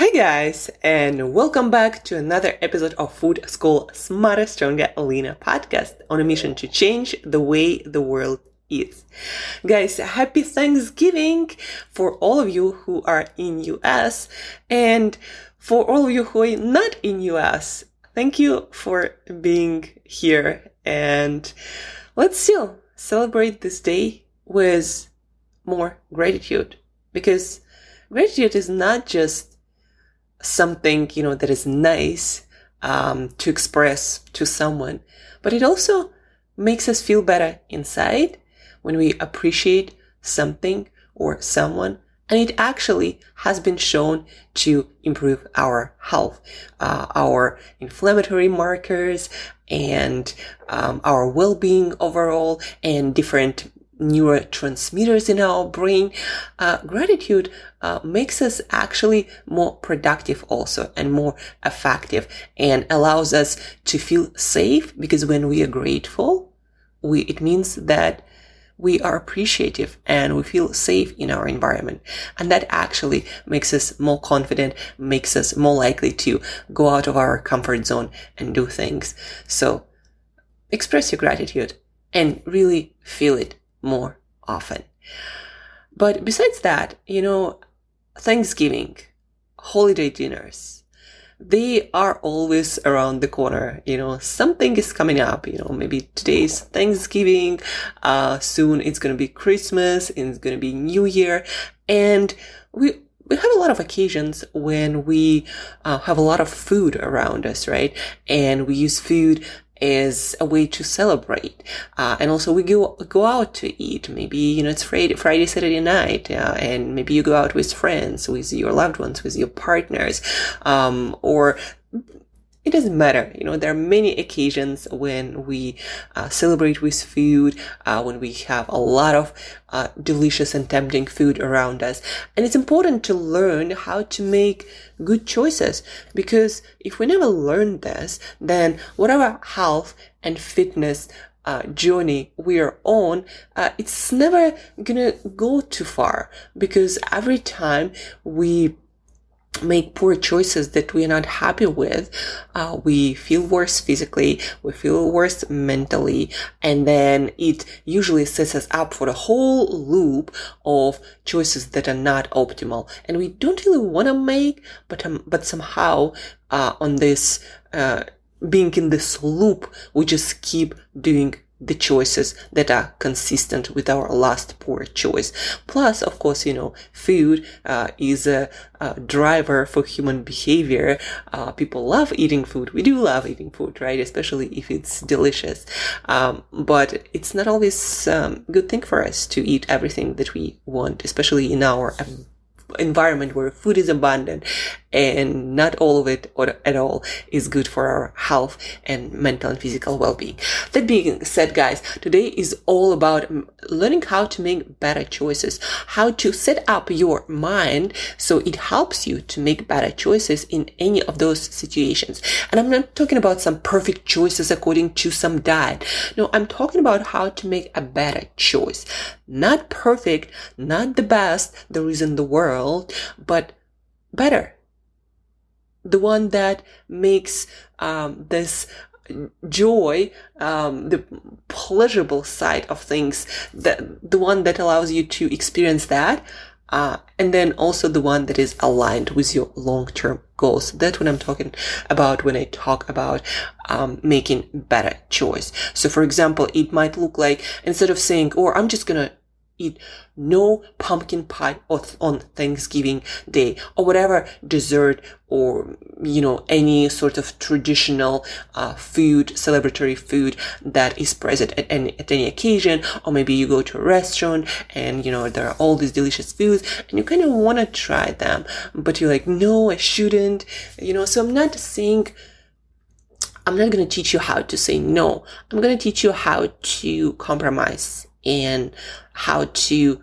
Hi guys, and welcome back to another episode of Food School Smarter, Stronger, Leaner podcast on a mission to change the way the world is. Guys, happy Thanksgiving for all of you who are in US and for all of you who are not in US. Thank you for being here and let's still celebrate this day with more gratitude because gratitude is not just something, you know, that is nice um, to express to someone, but it also makes us feel better inside when we appreciate something or someone. And it actually has been shown to improve our health, uh, our inflammatory markers, and um, our well-being overall, and different neurotransmitters in our brain, uh, gratitude uh, makes us actually more productive also and more effective and allows us to feel safe because when we are grateful, we, it means that we are appreciative and we feel safe in our environment. And that actually makes us more confident, makes us more likely to go out of our comfort zone and do things. So express your gratitude and really feel it more often. But besides that, you know, Thanksgiving, holiday dinners, they are always around the corner. You know, something is coming up. You know, maybe today's Thanksgiving, uh, soon it's going to be Christmas, it's going to be New Year. And we, we have a lot of occasions when we uh, have a lot of food around us, right? And we use food is a way to celebrate. Uh, and also we go, go out to eat. Maybe, you know, it's Friday, Friday, Saturday night, and maybe you go out with friends, with your loved ones, with your partners, um, or it doesn't matter. You know, there are many occasions when we uh, celebrate with food, uh, when we have a lot of uh, delicious and tempting food around us. And it's important to learn how to make good choices because if we never learn this, then whatever health and fitness uh, journey we are on, uh, it's never gonna go too far because every time we make poor choices that we're not happy with, uh, we feel worse physically, we feel worse mentally, and then it usually sets us up for a whole loop of choices that are not optimal, and we don't really want to make, but um, but somehow uh, on this uh, being in this loop, we just keep doing the choices that are consistent with our last poor choice. Plus, of course, you know, food uh, is a, a, driver for human behavior. Uh, people love eating food. We do love eating food, right? Especially if it's delicious. Um, but it's not always a um, good thing for us to eat everything that we want, especially in our environment where food is abundant and not all of it or at all is good for our health and mental and physical well-being. That being said, guys, today is all about learning how to make better choices, how to set up your mind so it helps you to make better choices in any of those situations. And I'm not talking about some perfect choices according to some diet. No, I'm talking about how to make a better choice. Not perfect, not the best there is in the world, but better the one that makes um, this joy, um, the pleasurable side of things, the, the one that allows you to experience that. Uh, and then also the one that is aligned with your long-term goals. That's what I'm talking about when I talk about um, making better choice. So, for example, it might look like instead of saying, "Or oh, I'm just gonna eat no pumpkin pie on Thanksgiving Day or whatever dessert or, you know, any sort of traditional uh, food, celebratory food that is present at any, at any occasion. Or maybe you go to a restaurant and, you know, there are all these delicious foods and you kind of want to try them, but you're like, no, I shouldn't, you know, so I'm not saying I'm not going to teach you how to say no. I'm going to teach you how to compromise and how to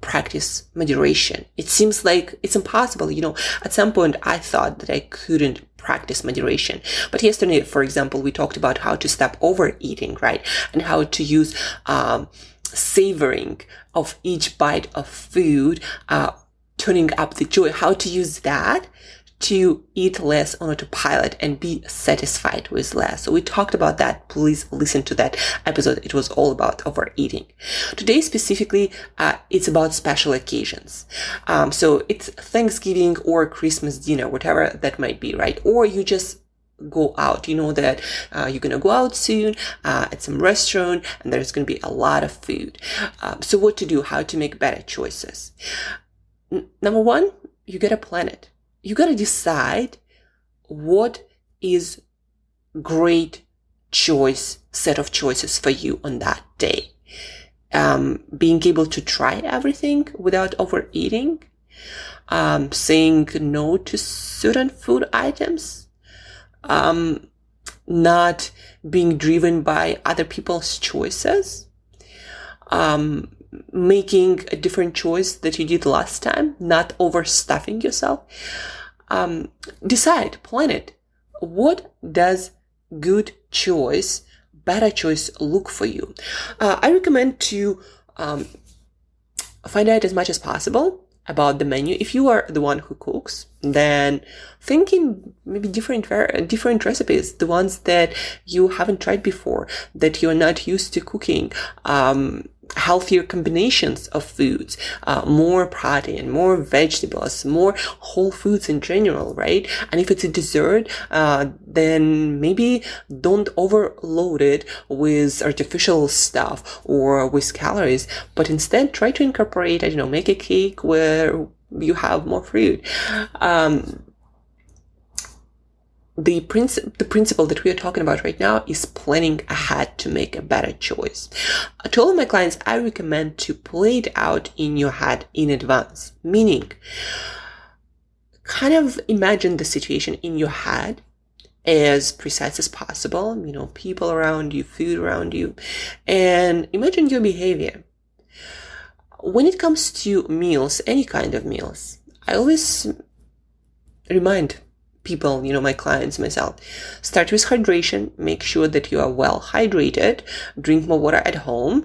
practice moderation. It seems like it's impossible. You know, at some point I thought that I couldn't practice moderation. But yesterday, for example, we talked about how to stop overeating, right? And how to use, um, savoring of each bite of food, uh, turning up the joy, how to use that to eat less on autopilot and be satisfied with less. So we talked about that. Please listen to that episode. It was all about overeating. Today specifically, uh, it's about special occasions. Um, so it's Thanksgiving or Christmas dinner, whatever that might be, right? Or you just go out. You know that uh, you're gonna go out soon uh, at some restaurant, and there's gonna be a lot of food. Um, so what to do? How to make better choices? N- number one, you gotta plan it. You gotta decide what is great choice set of choices for you on that day. Um, being able to try everything without overeating, um, saying no to certain food items, um, not being driven by other people's choices, um, making a different choice that you did last time, not overstuffing yourself. Um, decide, plan it. What does good choice, better choice look for you? Uh, I recommend to um, find out as much as possible about the menu. If you are the one who cooks, then thinking maybe different different recipes, the ones that you haven't tried before, that you're not used to cooking. Um, healthier combinations of foods, uh, more protein, more vegetables, more whole foods in general, right? And if it's a dessert, uh, then maybe don't overload it with artificial stuff or with calories, but instead try to incorporate, I don't know, make a cake where you have more fruit. Um, the princi- the principle that we are talking about right now is planning ahead to make a better choice. Uh, to all my clients, I recommend to play it out in your head in advance, meaning kind of imagine the situation in your head as precise as possible, you know, people around you, food around you, and imagine your behavior. When it comes to meals, any kind of meals, I always remind people, you know, my clients, myself. Start with hydration. Make sure that you are well hydrated. Drink more water at home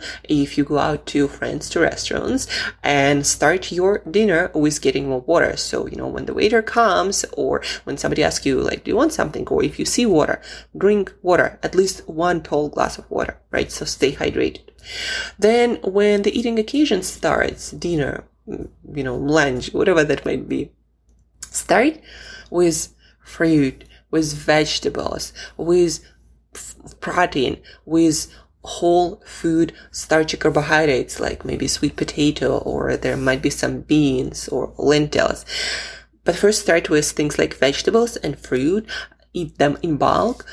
if you go out to friends to restaurants and start your dinner with getting more water. So, you know, when the waiter comes or when somebody asks you, like, do you want something? Or if you see water, drink water, at least one tall glass of water, right? So stay hydrated. Then when the eating occasion starts, dinner, you know, lunch, whatever that might be, start with fruit, with vegetables, with protein, with whole food starchy carbohydrates like maybe sweet potato or there might be some beans or lentils. But first start with things like vegetables and fruit, eat them in bulk,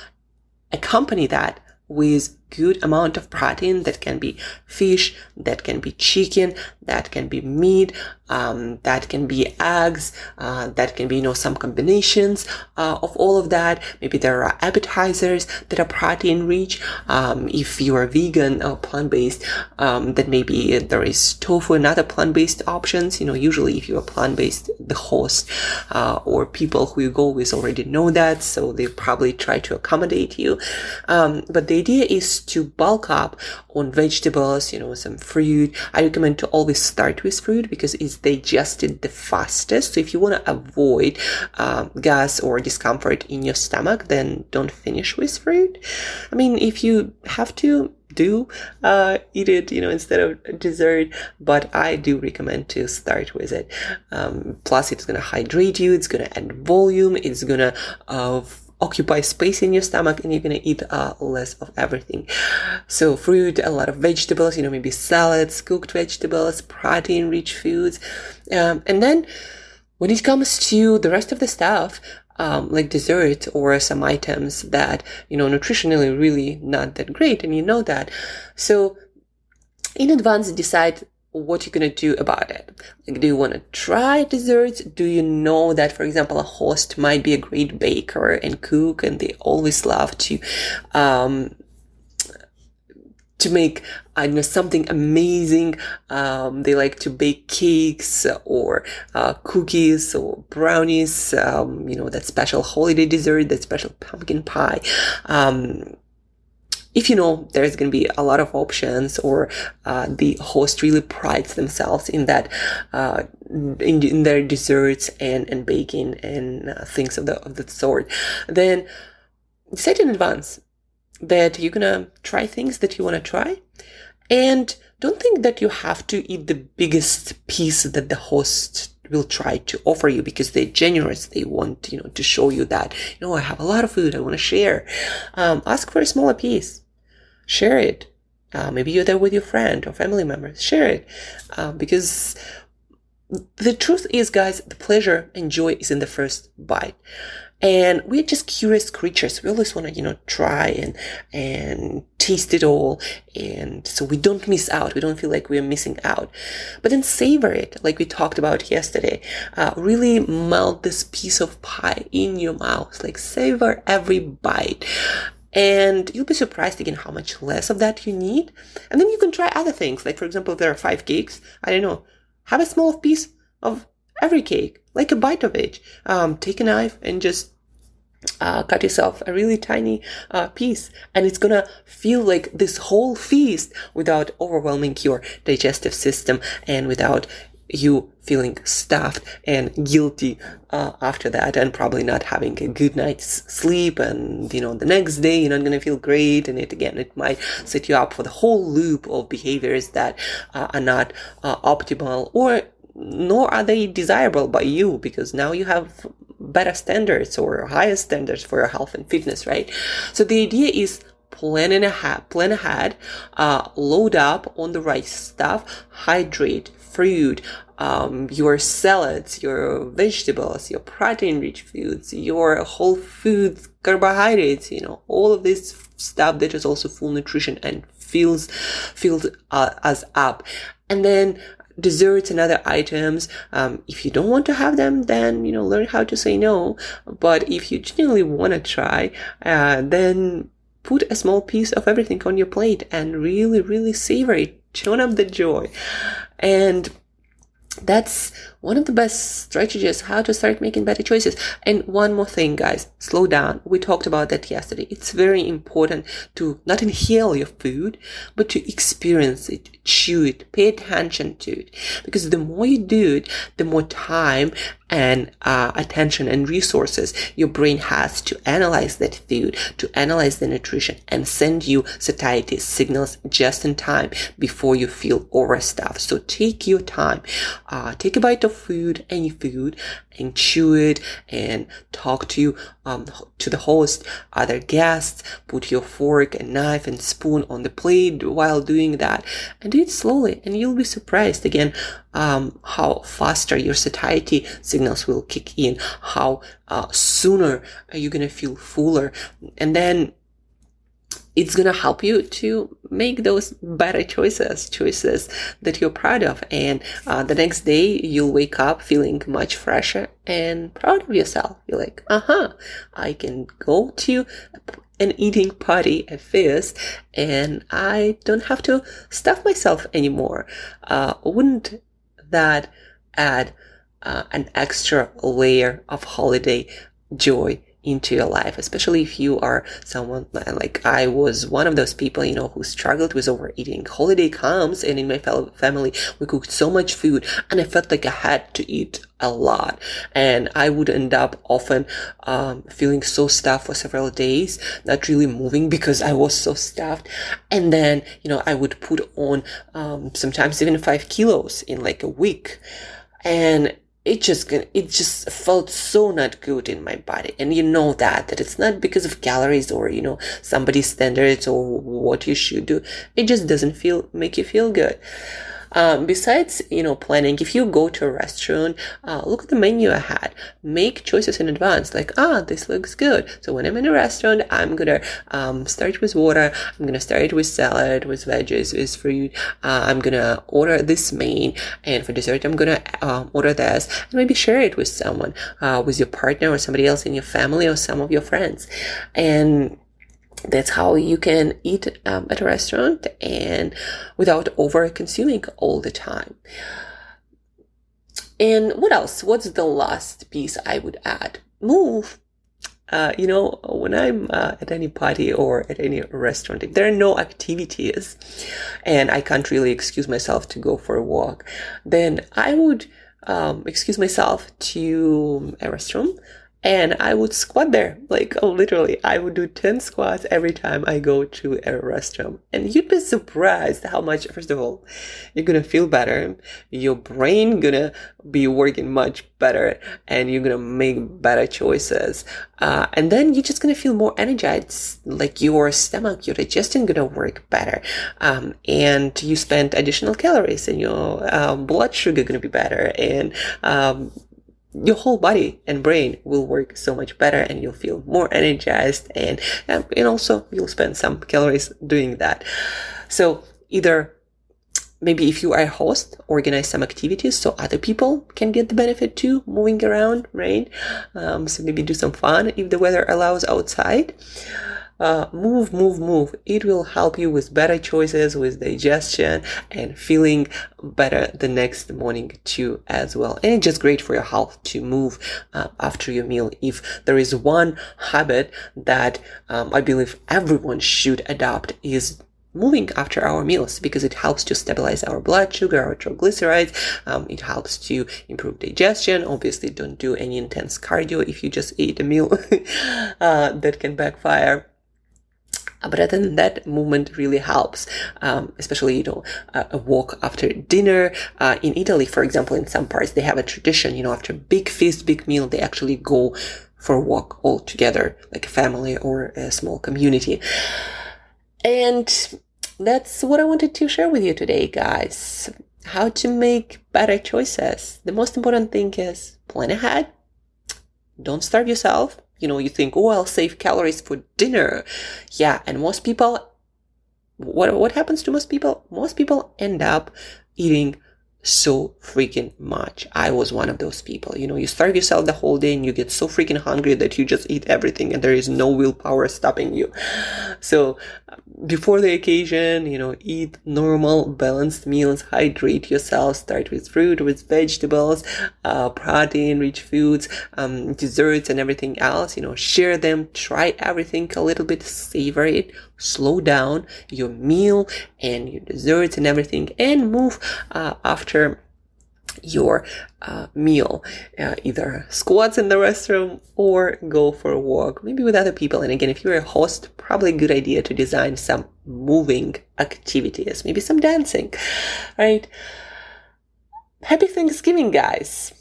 accompany that with good amount of protein that can be fish, that can be chicken, that can be meat, um, that can be eggs, uh, that can be, you know, some combinations uh, of all of that. Maybe there are appetizers that are protein rich. Um, if you are vegan or plant-based, um, then maybe there is tofu and other plant-based options. You know, usually if you are plant-based, the host uh, or people who you go with already know that, so they probably try to accommodate you. Um, but the idea to bulk up on vegetables, you know, some fruit. I recommend to always start with fruit because it's digested the fastest. So if you want to avoid um, gas or discomfort in your stomach, then don't finish with fruit. I mean, if you have to, do uh, eat it, you know, instead of dessert. But I do recommend to start with it. Um, plus, it's gonna hydrate you. It's gonna add volume. It's gonna uh, occupy space in your stomach and you're gonna eat uh, less of everything. So fruit, a lot of vegetables, you know, maybe salads, cooked vegetables, protein rich foods. Um, and then when it comes to the rest of the stuff, um, like dessert or some items that, you know, nutritionally really not that great and you know that. So in advance decide what you're gonna do about it. Like, do you want to try desserts? Do you know that, for example, a host might be a great baker and cook, and they always love to, um, to make I know something amazing. Um, they like to bake cakes or uh, cookies or brownies. Um, you know that special holiday dessert, that special pumpkin pie. Um, if you know there's going to be a lot of options or uh, the host really prides themselves in that uh, in, in, their desserts and, and baking and uh, things of the of the sort then decide in advance that you're gonna try things that you want to try and don't think that you have to eat the biggest piece that the host will try to offer you because they're generous. They want, you know, to show you that, you know, I have a lot of food. I want to share. Um, ask for a smaller piece. Share it. Uh, maybe you're there with your friend or family members. Share it. Uh, because the truth is, guys, the pleasure and joy is in the first bite and we're just curious creatures. We always want to, you know, try and, and taste it all. And so we don't miss out. We don't feel like we're missing out, but then savor it. Like we talked about yesterday, uh, really melt this piece of pie in your mouth, like savor every bite. And you'll be surprised again how much less of that you need. And then you can try other things. Like, for example, if there are five cakes, I don't know, have a small piece of every cake, like a bite of each. Um, take a knife and just uh, cut yourself a really tiny uh, piece and it's gonna feel like this whole feast without overwhelming your digestive system and without you feeling stuffed and guilty uh, after that and probably not having a good night's sleep and you know the next day you're not going to feel great and it again it might set you up for the whole loop of behaviors that uh, are not uh, optimal or nor are they desirable by you because now you have better standards or higher standards for your health and fitness, right? So the idea is plan ahead, plan ahead, uh, load up on the right stuff, hydrate, fruit, um, your salads, your vegetables, your protein-rich foods, your whole foods, carbohydrates, you know, all of this stuff that is also full nutrition and fills fills uh, us up. And then desserts and other items. Um, if you don't want to have them, then, you know, learn how to say no. But if you genuinely want to try, uh, then put a small piece of everything on your plate and really, really savor it. Tune up the joy. And that's one of the best strategies how to start making better choices. And one more thing, guys, slow down. We talked about that yesterday. It's very important to not inhale your food, but to experience it, chew it, pay attention to it. Because the more you do it, the more time and uh, attention and resources your brain has to analyze that food, to analyze the nutrition and send you satiety signals just in time before you feel overstuffed. So take your time, uh, take a bite of food, any food, and chew it and talk to um, to the host, other guests. Put your fork and knife and spoon on the plate while doing that, and do it slowly. And you'll be surprised again um, how faster your satiety signals will kick in, how uh, sooner you're gonna feel fuller, and then it's going to help you to make those better choices, choices that you're proud of. And uh, the next day, you'll wake up feeling much fresher and proud of yourself. You're like, uh huh, I can go to an eating party at this and I don't have to stuff myself anymore. Uh, wouldn't that add uh, an extra layer of holiday joy into your life, especially if you are someone like I was one of those people, you know, who struggled with overeating. Holiday comes and in my family, we cooked so much food and I felt like I had to eat a lot and I would end up often, um, feeling so stuffed for several days, not really moving because I was so stuffed. And then, you know, I would put on, um, sometimes even five kilos in like a week. And it just it just felt so not good in my body. And you know that that it's not because of calories or you know somebody's standards or what you should do. It just doesn't feel make you feel good um, besides, you know, planning, if you go to a restaurant, uh, look at the menu ahead. Make choices in advance. Like, ah, this looks good. So when I'm in a restaurant, I'm gonna um, start with water. I'm gonna start with salad, with veggies, with fruit. Uh, I'm gonna order this main, and for dessert, I'm gonna uh, order this, and maybe share it with someone, uh, with your partner or somebody else in your family or some of your friends, and that's how you can eat um, at a restaurant and without over consuming all the time. And what else? What's the last piece I would add? Move. uh, you know, when I'm uh, at any party or at any restaurant, if there are no activities and I can't really excuse myself to go for a walk, then I would um, excuse myself to a restroom and I would squat there. Like, oh, literally, I would do 10 squats every time I go to a restroom. And you'd be surprised how much, first of all, you're gonna feel better. Your brain gonna be working much better and you're gonna make better choices. Uh, and then you're just gonna feel more energized. Like your stomach, your digestion gonna work better. Um, and you spend additional calories and your um, blood sugar gonna be better. And, um, your whole body and brain will work so much better and you'll feel more energized and and also you'll spend some calories doing that. So either maybe if you are a host organize some activities so other people can get the benefit too moving around right? Um, so maybe do some fun if the weather allows outside uh, move, move, move. It will help you with better choices, with digestion, and feeling better the next morning too as well. And it's just great for your health to move uh, after your meal. If there is one habit that um, I believe everyone should adopt is moving after our meals because it helps to stabilize our blood sugar, our triglycerides. Um, it helps to improve digestion. Obviously, don't do any intense cardio if you just eat a meal uh, that can backfire. But other than that, movement really helps, um, especially, you know, a walk after dinner. Uh, in Italy, for example, in some parts, they have a tradition, you know, after a big feast, big meal, they actually go for a walk all together, like a family or a small community. And that's what I wanted to share with you today, guys. How to make better choices. The most important thing is plan ahead. Don't starve yourself you know, you think, oh, I'll save calories for dinner. Yeah. And most people, what, what happens to most people? Most people end up eating so freaking much. I was one of those people. You know, you starve yourself the whole day and you get so freaking hungry that you just eat everything and there is no willpower stopping you. So before the occasion, you know, eat normal, balanced meals, hydrate yourself, start with fruit, with vegetables, uh, protein rich foods, um, desserts and everything else, you know, share them, try everything a little bit, savor it, slow down your meal and your desserts and everything and move uh, after your uh, meal uh, either squats in the restroom or go for a walk maybe with other people. And again if you're a host probably a good idea to design some moving activities maybe some dancing right? Happy thanksgiving guys!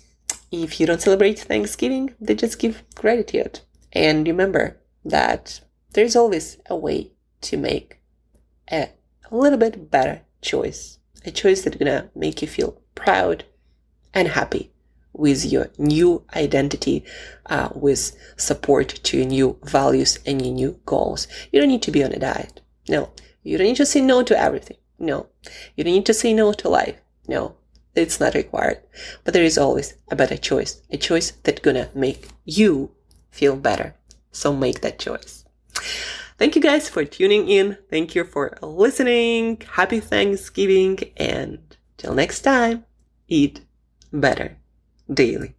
If you don't celebrate thanksgiving they just give gratitude. And remember that there's always a way to make a, little bit better choice. A choice that's gonna make you feel proud and happy with your new identity, uh, with support to your new values and your new goals. You don't need to be on a diet. No. You don't need to say no to everything. No. You don't need to say no to life. No. It's not required. But there is always a better choice. A choice that's gonna make you feel better. So make that choice. Thank you guys for tuning in. Thank you for listening. Happy Thanksgiving. And till next time, eat better daily.